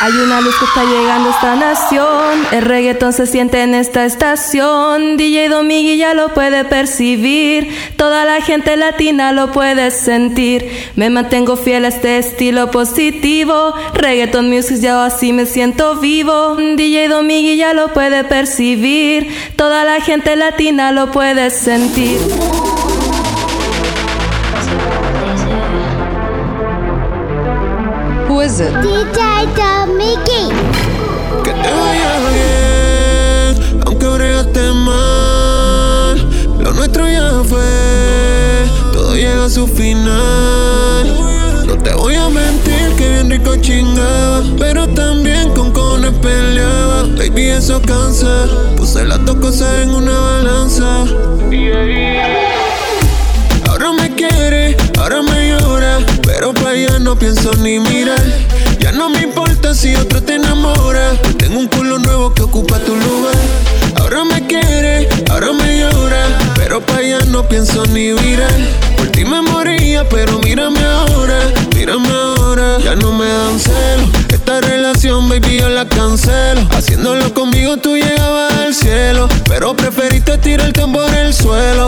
Hay una luz que está llegando a esta nación. El reggaetón se siente en esta estación. DJ Domingui ya lo puede percibir. Toda la gente latina lo puede sentir. Me mantengo fiel a este estilo positivo. Reggaeton music ya así me siento vivo. DJ Domingui ya lo puede percibir. Toda la gente latina lo puede sentir. It? DJ Mickey. Que te vaya bien, aunque bregaste mal. Lo nuestro ya fue, todo llega a su final. No te voy a mentir que bien rico chingaba, pero también con cones peleaba. Baby, eso cansa. Puse las dos cosas en una balanza. Ahora me quiere, ahora me llora, pero para allá no pienso ni mirar. Ya no me importa si otro te enamora. Tengo un culo nuevo que ocupa tu lugar. Ahora me quiere, ahora me llora, pero para allá no pienso ni mirar. Por ti me moría, pero mírame ahora, mírame ahora. Ya no me dan celo. Esta relación, baby, yo la cancelo. Haciéndolo conmigo tú llegabas al cielo, pero preferiste tirarte por el suelo.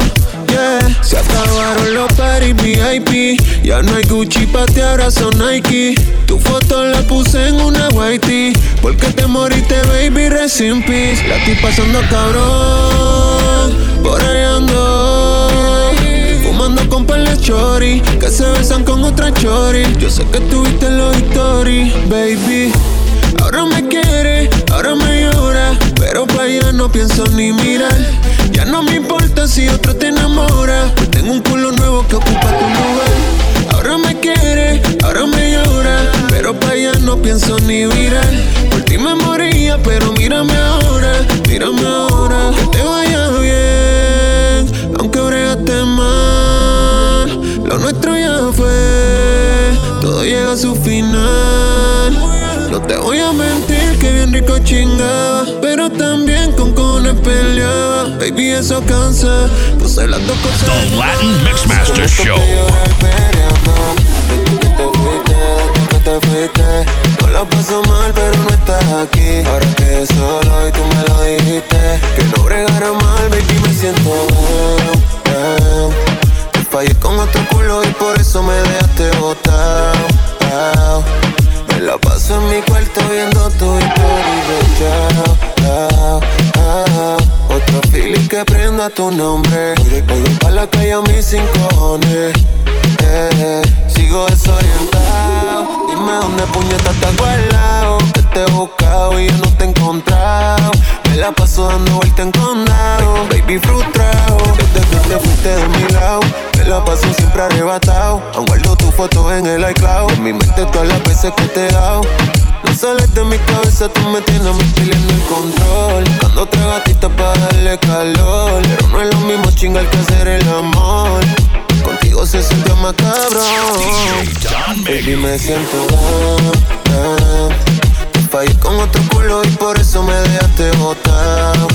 Se acabaron los paris VIP. Ya no hay Gucci pa' ti, ahora son Nike. Tu foto la puse en una whitey. Porque te moriste, baby, rest in peace. La estoy pasando cabrón. Por ahí ando. Fumando con de chori. Que se besan con otra chori. Yo sé que tuviste los stories, baby. Ahora me quiere, ahora me llora, pero para allá no pienso ni mirar. Ya no me importa si otro te enamora, pues tengo un culo nuevo que ocupa tu lugar. Ahora me quiere, ahora me llora, pero para allá no pienso ni mirar. Por ti me moría, pero mírame ahora, mírame ahora. Chingaba, pero también con cones peleaba. Baby, eso cansa, puse las dos cosas. The Latin Mixmaster Show. No la paso mal, pero no estás aquí. Ahora que solo y tú me lo dijiste. Que no bregara mal, baby, me siento. Te fallé con otro culo y por eso me dejaste botado. La paso en mi cuarto viendo tu historia chao, chao. Otro feeling que prenda tu nombre. Voy pa' la calle a mis cinco cojones. Eh, sigo desorientado. Dime dónde puñeta estás guardado. Que te he buscado y yo no te he encontrado. Me la paso dando vuelta en condado. Baby frustrado. Veces que te he dado. No sales de mi cabeza, tú me tienes mí peleando el control. Buscando otra gatita para darle calor. Pero no es lo mismo chingar que hacer el amor. Contigo se siente más cabrón. Baby, me siento bien. Te fallé con otro culo y por eso me dejaste botado.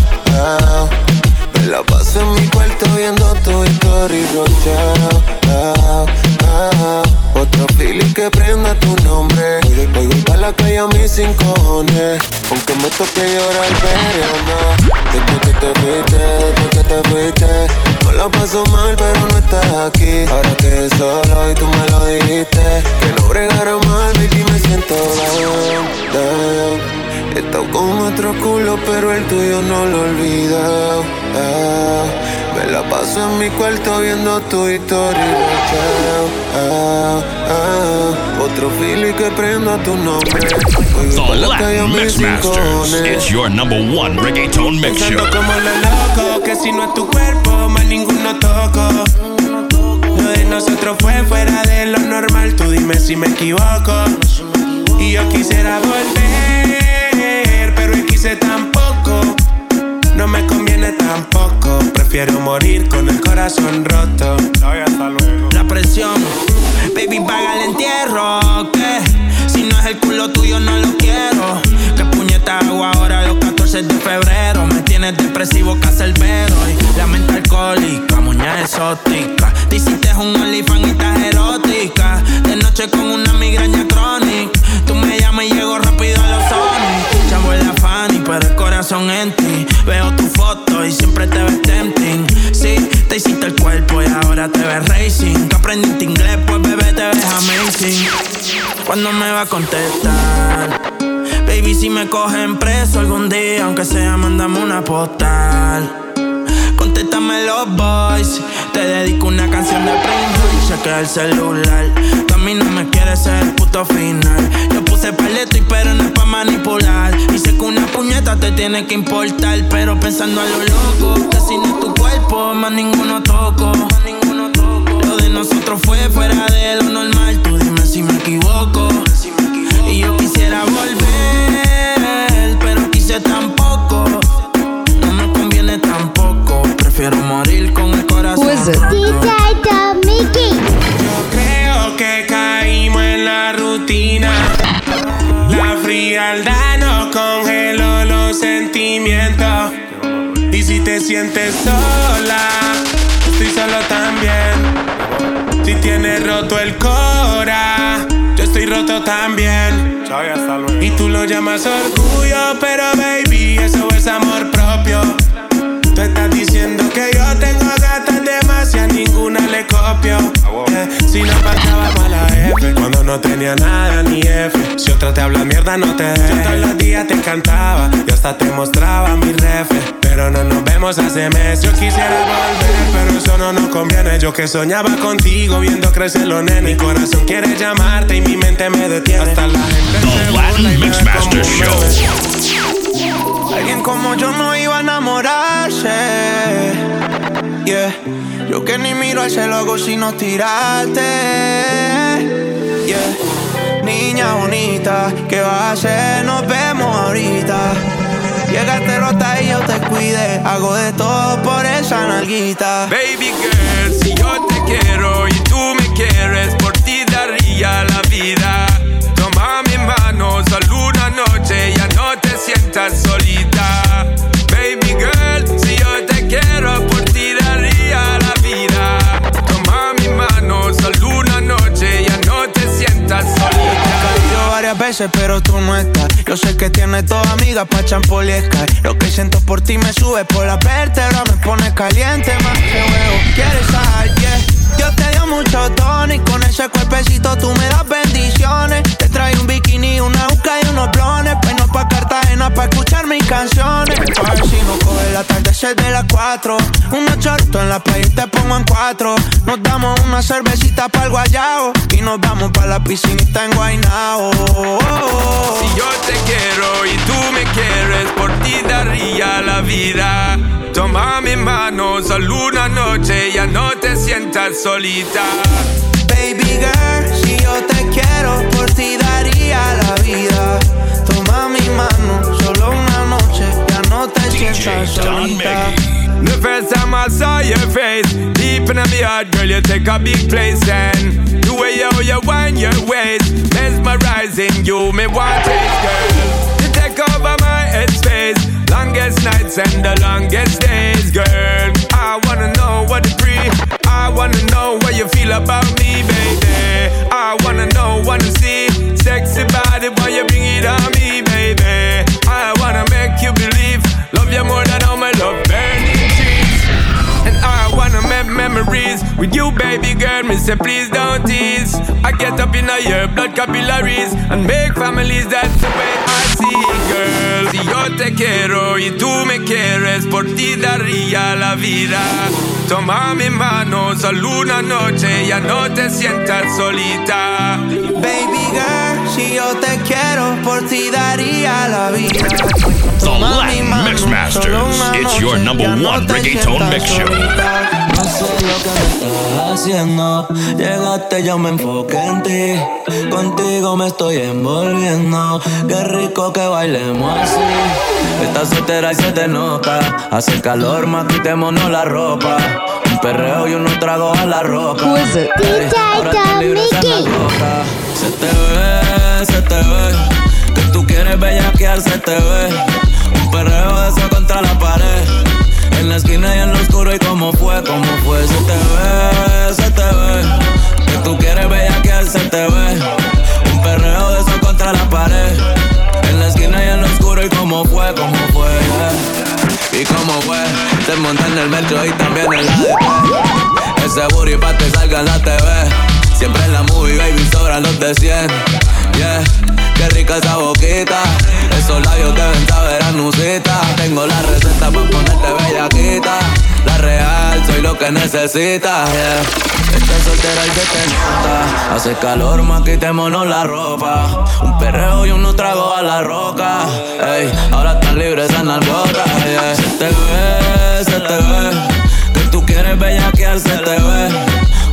Ah. La paso en mi cuarto viendo tu historia chao, chao, ah. Otro feeling que prenda tu nombre. Hoy voy pa' la calle a mis cojones. Aunque me toque llorar, pero Desde que te fuiste, desde que te fuiste. No la paso mal, pero no estás aquí. Ahora que solo y tú me lo dijiste. Que no bregara mal, baby, me siento down. He estado con otro culo, pero el tuyo no lo olvidado. Ah, me la paso en mi cuarto viendo tu historia. ah, ah. Otro feeling que prendo tu nombre. The Latin Mixmasters. cojones. It's your number one reggaeton mix show. Como lo loco, que si no es tu cuerpo, más ninguno toco. Nosotros fue fuera de lo normal, tú dime si me equivoco. Y yo quisiera volver, quise tampoco. No me conviene tampoco, prefiero morir con el corazón roto. La presión, baby, paga el entierro. Que si no es el culo tuyo, no lo quiero. Que puñeta hago ahora los 14 de febrero. Me tienes depresivo, cacerbero. Y la mente alcohólica, muñeca exótica. Te hiciste un OnlyFans y estás erótica. De noche con una migraña crónica. Tú me llamas y llego rápido a pero el corazón en ti. Veo tu foto y siempre te ves tempting. Sí, te hiciste el cuerpo y ahora te ves racing. Tú aprendiste inglés, pues bebé, te ves amazing. ¿Cuándo me va a contestar? Baby, si me cogen preso algún día, aunque sea, mandame una postal. Contéstame los boys. Te dedico una canción de Prince y cheque el celular. Tú a mí no me quieres ser el puto final puse paleto y pero no es pa' manipular. Y sé que una puñeta te tiene que importar. Pero pensando a lo loco, que si no es tu cuerpo, más ninguno toco. Lo de nosotros fue fuera de lo normal. Tú dime si me equivoco. Y yo quisiera volver, pero quise tampoco. No me conviene tampoco. Prefiero morir con el corazón. Mickey. Yo creo que caímos en la rutina. Frialdad nos congeló los sentimientos. Y si te sientes sola, estoy solo también. Si tienes roto el cora, yo estoy roto también. Y tú lo llamas orgullo, pero baby, eso es amor propio. Tú estás diciendo que yo tengo gatas demasiadas, ninguna le copio. Si no faltaba mala F, cuando no tenía nada ni F. Si otra te habla mierda, no te dejes. Yo todos los días te cantaba y hasta te mostraba mi ref. Pero no nos vemos hace meses. Yo quisiera volver, pero eso no nos conviene. Yo que soñaba contigo, viendo crecer los nenes. Mi corazón quiere llamarte y mi mente me detiene. Hasta la gente The Latin Mixmaster Show. Alguien como yo no iba a enamorarse. Yeah. Yo que ni miro al cielo hago sino tirarte. Yeah. Niña bonita, ¿qué vas a hacer? Nos vemos ahorita. Llegaste rota y yo te cuide. Hago de todo por esa nalguita. Baby girl, si yo te quiero y tú me quieres, por ti daría la vida. Toma mi mano, solo una noche, ya no te sientas solita. Pero tú no estás. Yo sé que tienes toda amigas pa' champoliescar. Lo que siento por ti me sube por la vértebra, me pone caliente más que huevo. ¿Quieres saber? Yeah. Yo te dio mucho tono y con ese cuerpecito tú me das bendiciones. Te traigo un bikini, una uca y unos blones. Peino pa' Cartagena pa' escuchar mis canciones. Pa' ver si no coge el atardecer de las 4. Unos chorritos en la playa y te pongo en cuatro. Nos damos una cervecita para el guayao. Y nos vamos pa' la piscinita en Guaynao. Si yo te quiero y tú me quieres, por ti daría la vida. Toma mi mano, solo una noche, ya no te sientas solita. Baby girl, si yo te quiero, por ti daría la vida. Toma mi mano, solo una noche, ya no te sientas solita. The first time I saw your face, deep in my heart, girl, you take a big place. And the way how you wind your waist, mesmerizing you, me want it, girl. You take over my headspace, longest nights and the longest days, girl. I wanna know what it breathe. I wanna know what you feel about me, baby. I wanna know, wanna see sexy body when you bring it on me, baby. I wanna make you believe, love you more than all my love burning trees. And I wanna make memories with you, baby girl. Me say, please don't tease. I get up in your blood capillaries and make families. That's the way I girl. Si yo te quiero y tú me quieres, por ti daría la vida. Toma mi mano, solo una noche, ya no te sientas solita. Baby girl, si yo te quiero, por ti daría la vida. The Latin solo una It's your number one te reggaeton mix show. No sé lo que me estás haciendo. Llegaste, yo me enfoqué en ti. Contigo me estoy envolviendo. Qué rico que bailemos así. Estás soltera y se te nota. Hace calor, más quitémonos la ropa. Un perreo y unos tragos a la roca. Ahora tú libre, esa es la loca. Se te ve, se te ve. Tú quieres bellaquear, se te ve. Un perreo de eso contra la pared. En la esquina y en lo oscuro, y cómo fue, cómo fue. Se te ve, se te ve. Que tú quieres bellaquear, se te ve. Un perreo de eso contra la pared. En la esquina y en lo oscuro, y cómo fue, cómo fue. Y cómo fue, te monté en el metro y también en la de Ese booty pa' te salga en la TV. Siempre en la movie, baby, sobran los de 100. Yeah Qué rica esa boquita. Esos labios deben saber a nucita. Tengo la receta para ponerte bellaquita. La real, soy lo que necesitas. Yeah. Estás soltera y te nota. Hace calor, más quitémonos la ropa. Un perreo y uno trago a la roca. Ey, ahora están libres esas nalgotas. Yeah. Se te ve, se te ve. Que tú quieres bellaquear, se te ve.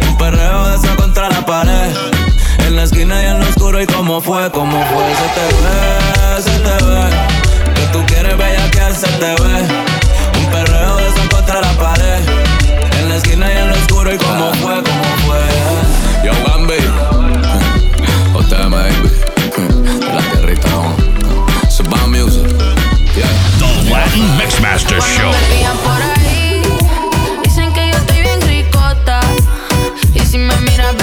Un perreo de eso contra la pared la esquina y en lo oscuro. ¿Y cómo fue? ¿Cómo fue? Se te ve, se te ve. Que tú quieres bellaquear, se te ve. Un perreo de eso contra la pared. En la esquina y en lo oscuro. ¿Y cómo fue? ¿Cómo fue? Yo, Bambi. Usted, baby. La tierrita, no. Music. Yeah. The Latin Mixmaster Show. Dicen que yo estoy bien ricota. Y si me miras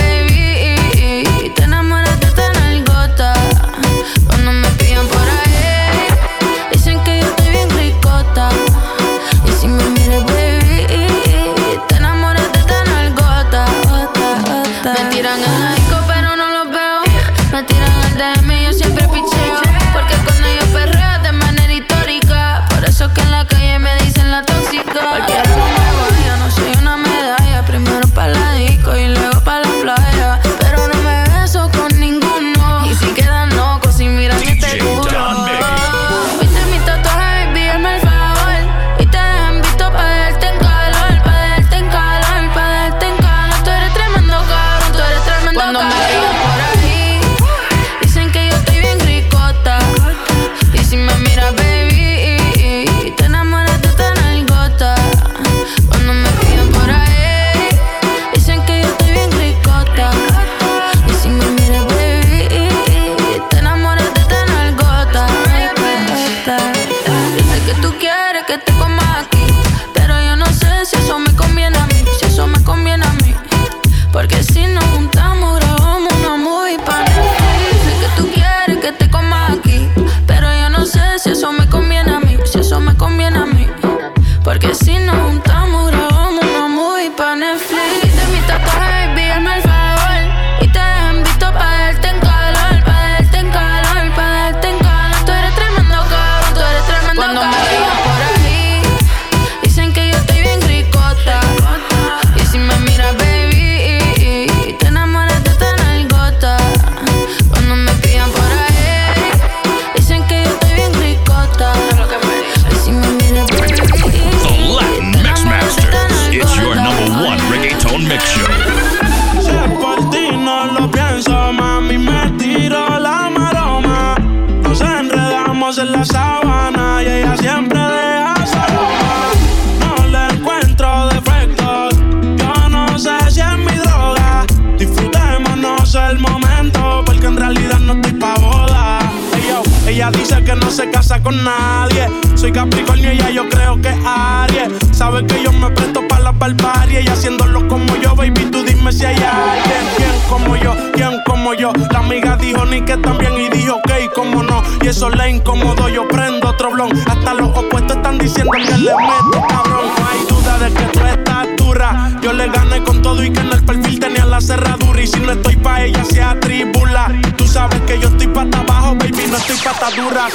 con nadie. Soy Capricornio y ya yo creo que Aries. Sabe que yo me presto para la barbarie y haciéndolo como yo, baby, tú dime si hay alguien. ¿Quién como yo? ¿Quién como yo? La amiga dijo ni que también y dijo que okay, como no. Y eso le incomodó, yo prendo otro blon. Hasta los opuestos están diciendo que le meto cabrón. No hay duda de que tú estás dura. Yo le gané con todo y que en el perfil tenía la cerradura. Y si no estoy pa' ella, se atribula. Tú sabes que yo estoy pata abajo, baby, no estoy pata dura.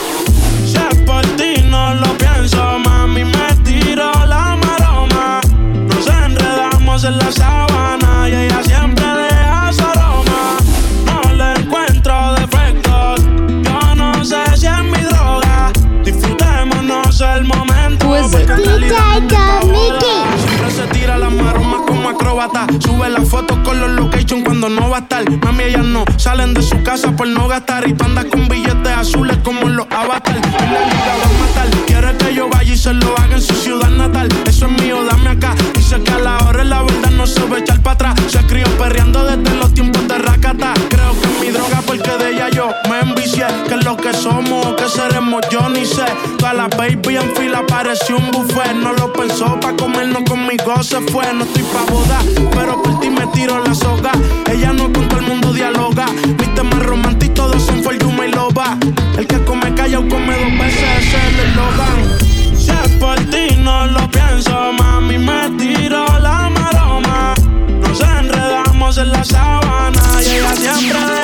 Por ti no lo pienso, mami me tiro la maroma. Nos enredamos en la sabana y ella siempre de soloma. No le encuentro defectos, yo no sé si es mi droga. Disfrutémonos el momento. ¡Uy! Siempre se tira la maroma acróbata. Sube las fotos con los locations cuando no va a estar. Mami, ellas no salen de su casa por no gastar. Y tú andas con billetes azules como los avatar. En la liga va a matar. Quiere que yo vaya y se lo haga en su ciudad natal. Eso es mío, dame acá. Dice que a la hora es la verdad, no se va a echar para atrás. Se crió perreando desde los tiempos de racata. Creo que es mi droga porque de ella yo me envicié. Que es lo que somos, que será como yo ni sé. Toda la baby en fila pareció un buffet. No lo pensó pa' comernos conmigo, se fue. No estoy pa' boda, pero por ti me tiro la soga. Ella no con todo el mundo dialoga. Mi tema romántico, todos son for y loba. El que come callao come dos veces, ese es el eslogan. Si es por ti, no lo pienso, mami, me tiro la maroma. Nos enredamos en la sabana y ella siempre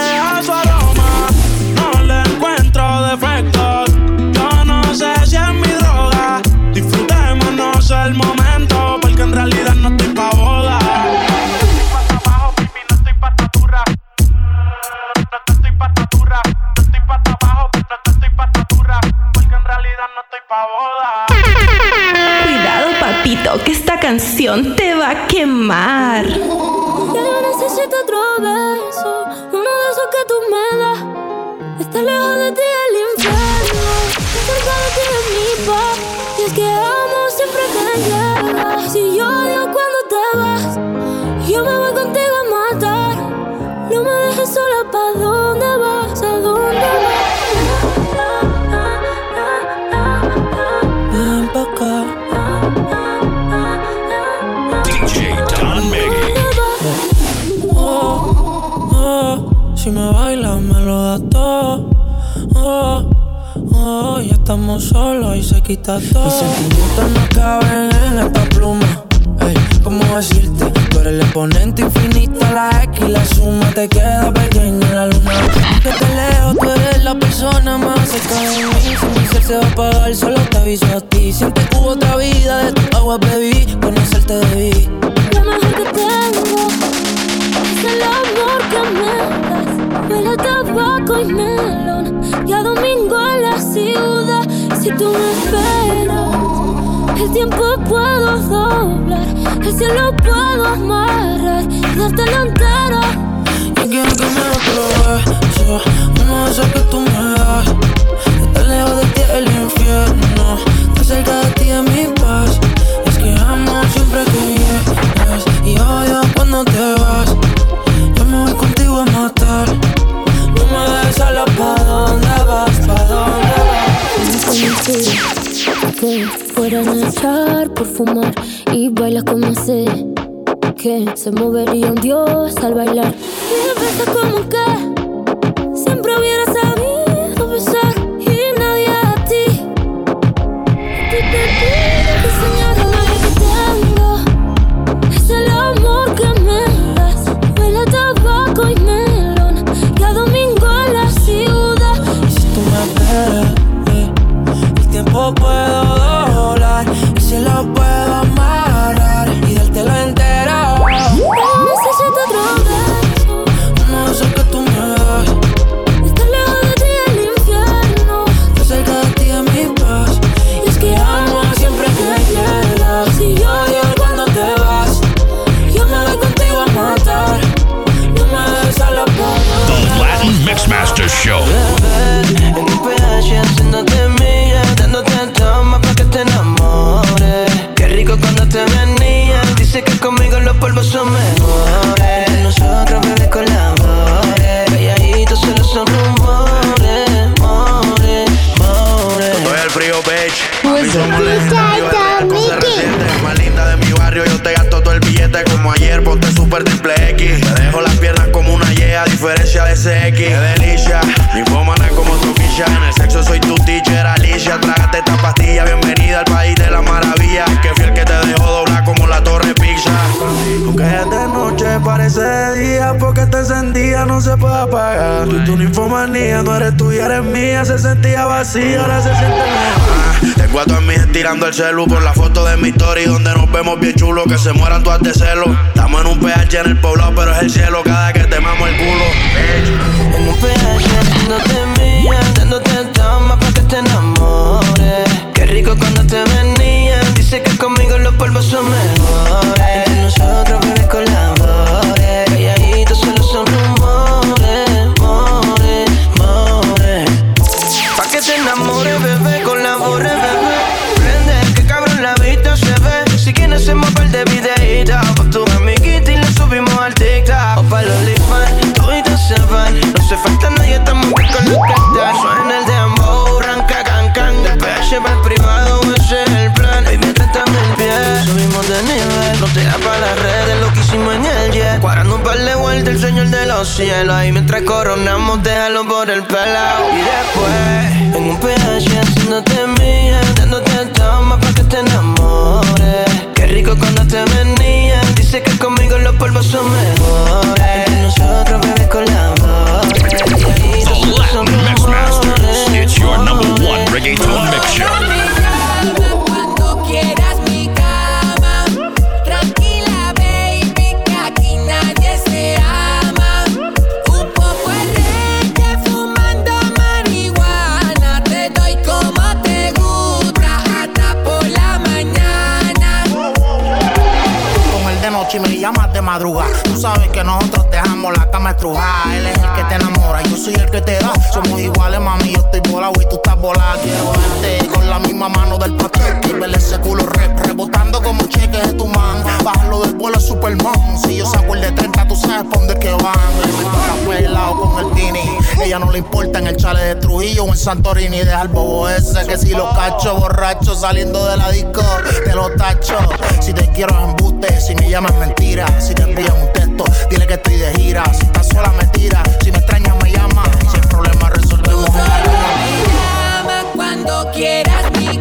dura. Yo estoy pata abajo, pero yo estoy pata dura. Porque en realidad no estoy pa' boda. Cuidado, papito, que esta canción te va a quemar. Ya yo necesito otro beso, uno de esos que tú me das. Está lejos de ti el infierno, cerca de ti es mi paz. Y es que amo siempre que llegas. Si yo estamos solos y se quita todo. Mis sentimientos no caben en esta pluma. Ey, ¿cómo decirte? Tú eres el exponente infinito, la X y la suma te queda pequeña la luna. Que te lejos, tú eres la persona más cerca de mí. Si mi ser se va a apagar, solo te aviso a ti. Siempre hubo otra vida, de tu agua bebí, conocerte debí. Lo mejor que tengo es el amor que me das. Huele a tabaco y melón. Y a domingo en la el tiempo puedo doblar. El cielo puedo amarrar y dártelo entero. Yo quiero que me lo beso Uno de esos que tú me das Está lejos de ti el infierno Está cerca de ti es mi paz Es que amo siempre que llegas Y odio cuando te vas Yo me voy contigo a matar No me dejes sola ¿Pa' dónde vas? ¿Pa' dónde vas? Que fueran a echar por fumar y bailas como sé que se movería un dios al bailar. Y como que siempre hubiera sabido Aunque es de noche, parece de día, porque te encendía, no se puede apagar. Tú, tu ninfomanía, no eres tuya, eres mía. Se sentía vacía, ahora se siente mejor. Tengo a todas mis tirando el celu por la foto de mi story donde nos vemos bien chulo, que se mueran todas de celo. Estamos en un PH en el poblado, pero es el cielo cada que te mamo el culo. En un PH haciéndote mía, dándote toma pa' que te enamores. Qué rico cuando te venía, dice que conmigo los polvos son mejores. Nosotros bebé colabores, calladitos vueltas, el señor de los cielos. Ahí mientras coronamos, déjalo por el pelao. Y después, en un PH haciéndote mía Dándote toma pa' que te enamores Qué rico cuando te venía. Dice que conmigo los polvos son mejores. Entre nosotros bebé colabores madruga. Tú sabes que nosotros dejamos la cama estrujada. Él es el que te enamora, yo soy el que te da. Somos iguales, mami, yo estoy volado y tú estás volada. Quiero verte la misma mano del paquete. Y vele ese culo rep, rebotando como cheques de tu man. Bájalo del vuelo Superman. Si yo saco el de 30, tú sabes por dónde que van. El está pelado con el tini. Ella no le importa en el chale de Trujillo o en Santorini. Deja el bobo ese que si lo cacho borracho saliendo de la disco, te lo tacho. Si te quiero embuste, si me llamas mentira. Si te envían un texto, dile que estoy de gira. Si estás sola, me tira. Si me extrañas, me llama. Sin problema, resolvemos cuando quieras mi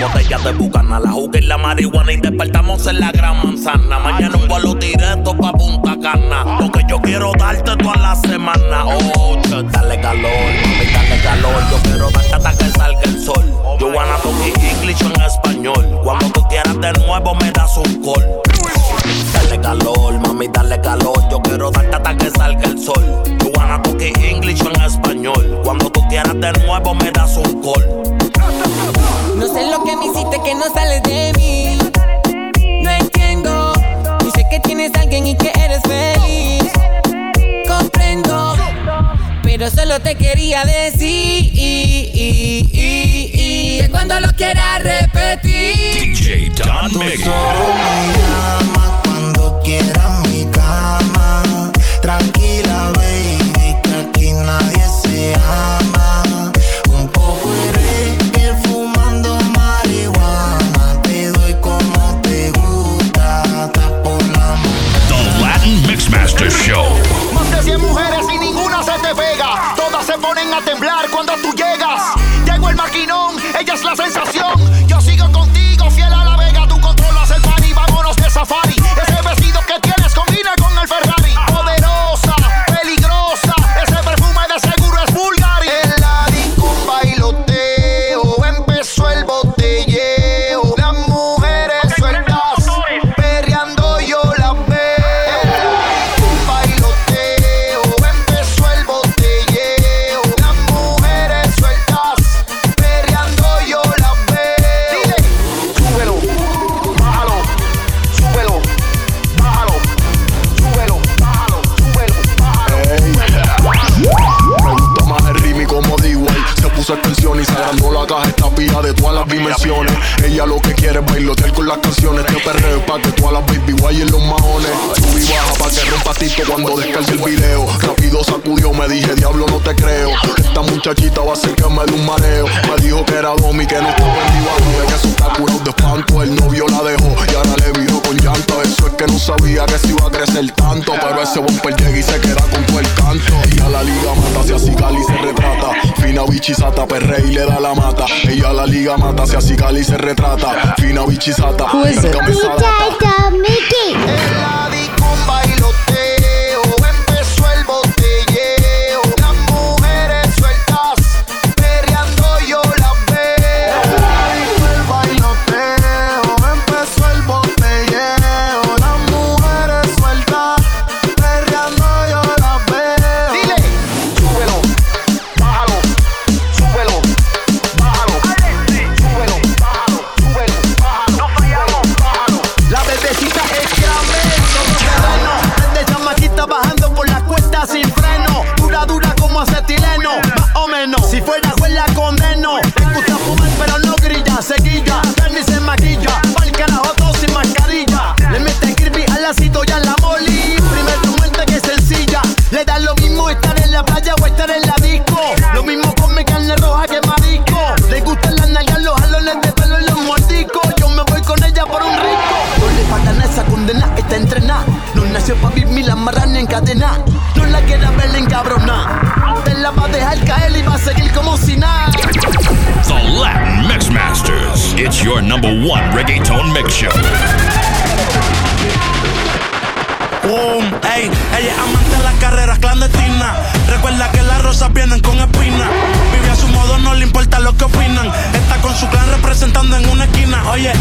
Botellas de bucana, la juca y la marihuana y despertamos en la gran manzana. Mañana un vuelo directo pa' Punta Cana. Porque yo quiero darte toda la semana. Oh, dale calor, mami, dale calor. Yo quiero darte hasta que salga el sol. Yo wanna talk English en español. Cuando tú quieras de nuevo me Mix. bichizata, perre y le da la mata. Ella la liga mata, se así y se retrata. Fina bichizata, Mickey. number one reggaeton mix show. Boom, ey, ella es amante de las carreras clandestinas. Recuerda que las rosas vienen con espinas. Vive a su modo, no le importa lo que opinan. Está con su clan representando en una esquina. Oye,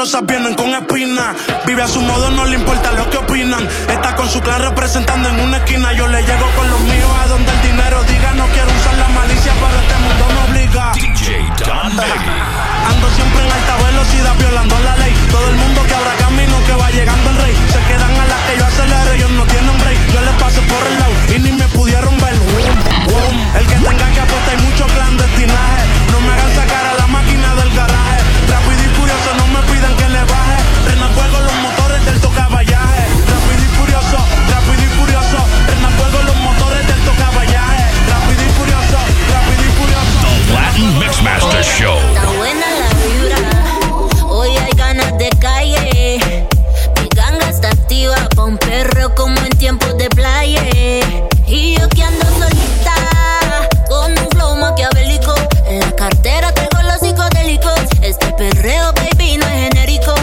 rosas vienen con espinas. Vive a su modo, no le importa lo que opinan. Está con su clan representando en una esquina. Yo le llego con los míos a donde el dinero diga. No quiero usar la malicia, pero este mundo me obliga. Ando siempre en alta velocidad, violando la ley. Todo el mundo que abra camino, que va llegando el rey. Se quedan a las que yo acelero, ellos no tienen break. Yo les paso por el lado y ni me pudieron ver. El que tenga que apostar hay mucho clandestinaje. No me hagan sacar a la Latin Mixmaster Show. Está buena la vibra. Hoy hay ganas de calle. Mi ganga está activa pa' un perro como en tiempos de playa. Y yo que ando solita, con un flow maquiavélico. En la cartera traigo los psicodélicos. Este perreo, baby, no es genérico.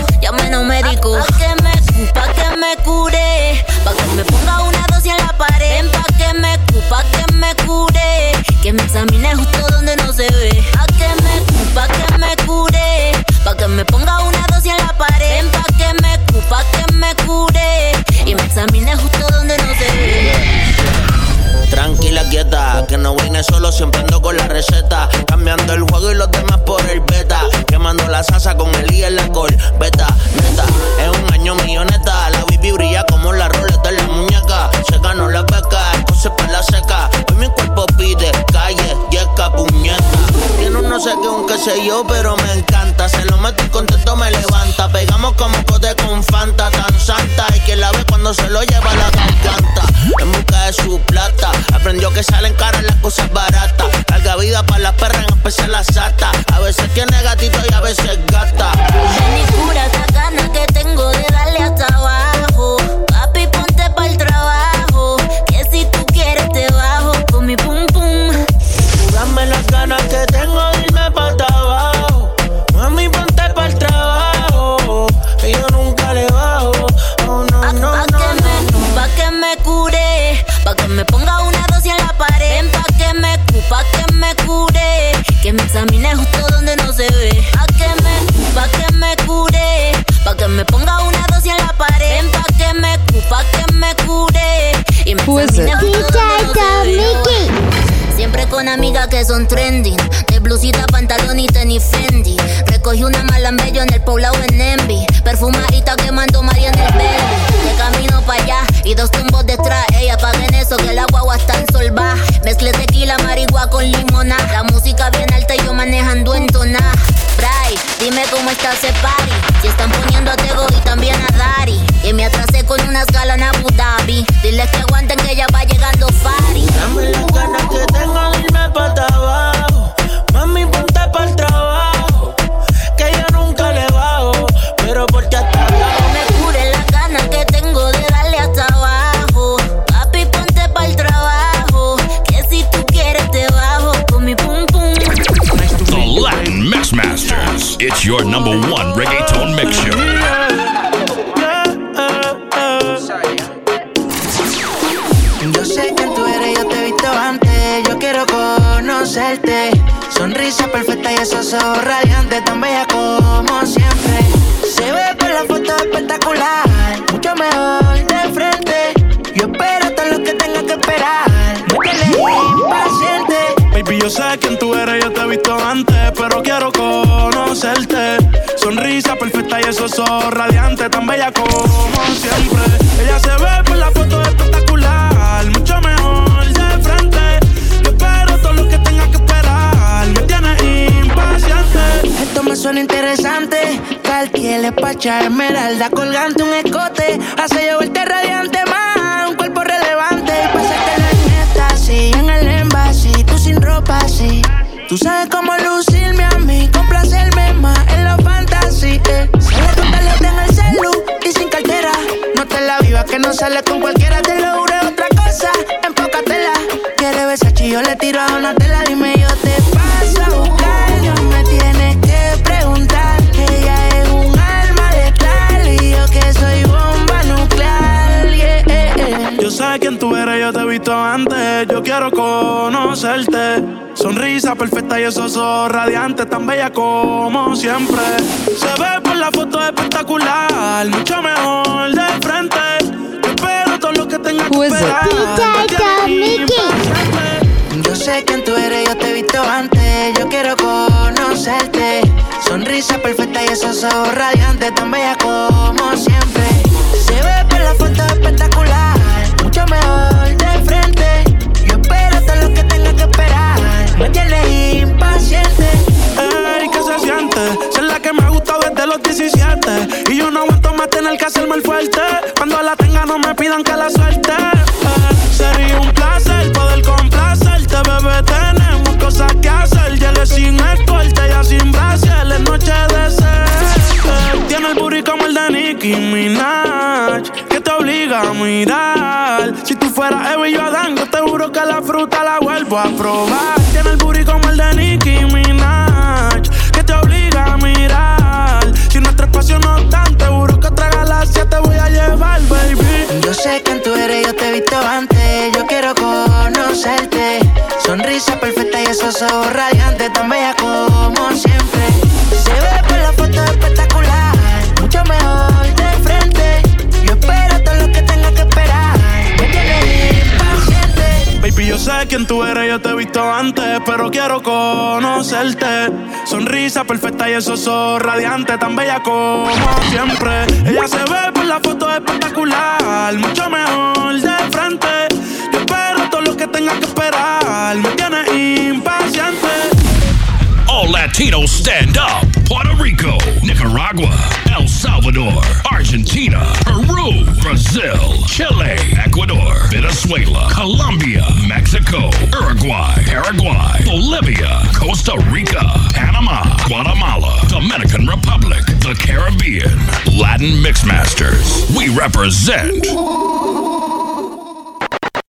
Un médico. Pa' que me, pa' que me cure. Pa' que me ponga una dosis en la pared. Ven pa' que me, pa' que me cure. Que me examine justo donde se. Pa' que me, pa' que me cure. Pa' que me ponga una dosis en la pared. Ven pa' que me, pa' que me cure. Y me examine justo donde no se ve. Tranquila, quieta, que no vine solo, siempre ando con la receta. Cambiando el juego y los demás por el beta. Quemando la salsa con el I en la col. Beta, neta, es un año milloneta. La bibi brilla como la roleta de la muñeca. Se ganó la beca, entonces la seca. Hoy mi cuerpo pide calle, yeca, puñeta. Tiene un no sé qué, un qué sé yo, pero me encanta. Se lo meto y contento me levanta. Pegamos como pote con Fanta, tan santa. Y que la ve cuando se lo lleva la garganta. En busca de su plata. Aprendió que salen caras las cosas baratas. Larga vida para las perras, en especial las sata. A veces tiene gatito y a veces gata. Y cura esa gana que tengo de darle hasta abajo. Ponga una dosis en la pared. Ven pa' que me, cu- pa' que me cure. Y me Who is it? Siempre con amigas que son trending. De blusita, pantalón y tenis Fendi. Recogí una mala en bello en el poblado en Envy. Perfumadita quemando María en el belly. De camino para allá y dos tumbos detrás. Ella paguen eso que la guagua está en solva. Mezclé tequila, marigua con limona. La música bien alta y yo manejando en tona. Dime cómo está ese party. Si están poniendo a Tego y también a Dari. Que me atrasé con unas galas en Abu Dhabi. Diles que aguanten que ya va number one reggaeton mix show. Yo sé quién tú eres, yo te he visto antes. Yo quiero conocerte. Sonrisa perfecta y esos ojos radiantes, tan bella como siempre. Se ve por la foto espectacular, mucho mejor de frente. Yo espero todo lo que tenga que esperar. Me tienes impaciente. Baby, yo sé quién tú eres, yo te he visto antes, pero quiero conocerte sonrisa perfecta y esos ojos radiantes, tan bella como siempre. Ella se ve por la foto espectacular, mucho mejor de frente. Yo espero todo lo que tenga que esperar, me tiene impaciente. Esto me suena interesante, cualquier espacha esmeralda, colgante un escote, hace llevarte radiante más, un cuerpo relevante. Pásate en esta, sí, en el embassy, tú sin ropa, sí. Tú sabes cómo luce sale con cualquiera, te lo juro otra cosa. Empócatela. Quiere besar yo le tiro a una tela, dime yo te paso a buscar. No me tienes que preguntar. Ella es un alma letal y yo que soy bomba nuclear. Yeah, eh, eh. Yo sé quién tú eres, yo te he visto antes. Yo quiero conocerte. Sonrisa perfecta y esos ojos radiantes, tan bella como siempre. Se ve por la foto espectacular, mucho mejor Who is it? esperar. DJ Mickey. Yo sé quién tú eres, yo te he visto antes. Yo quiero conocerte. Sonrisa perfecta y esos ojos radiantes, tan bella como siempre. Se ve por la foto espectacular, mucho mejor de frente. Yo espero todo lo que tenga que esperar. Me tienes impaciente. Ey, ¿qué se siente? Ser la que me ha gustado desde los 17 Y yo no aguanto más tener que hacerme el fuerte Cuando la tenga no me pidan que la Nicki Minaj Que te obliga a mirar. Si tú fueras Eva y yo Adán Yo te juro que la fruta la vuelvo a probar. Tiene el booty como el de Nicki Minaj Que te obliga a mirar. Si nuestro espacio no tan Seguro que otra galaxia te voy a llevar, baby. Yo sé quién tú eres, yo te he visto antes. Yo quiero conocerte. Sonrisa perfecta y esos ojos quién tú eres, yo te he visto antes, pero quiero conocerte. Sonrisa perfecta y esos ojos radiantes, tan bella como siempre. Ella se ve por la foto espectacular, mucho mejor de frente. Yo espero todo lo que tenga que esperar, me tiene impaciente. All Latinos stand up. Puerto Rico, Nicaragua, El Salvador, Argentina, Peru, Brazil, Chile, Ecuador, Venezuela, Colombia, Mexico, Uruguay, Paraguay, Bolivia, Costa Rica, Panama, Guatemala, Dominican Republic, the Caribbean, Latin Mixmasters. We represent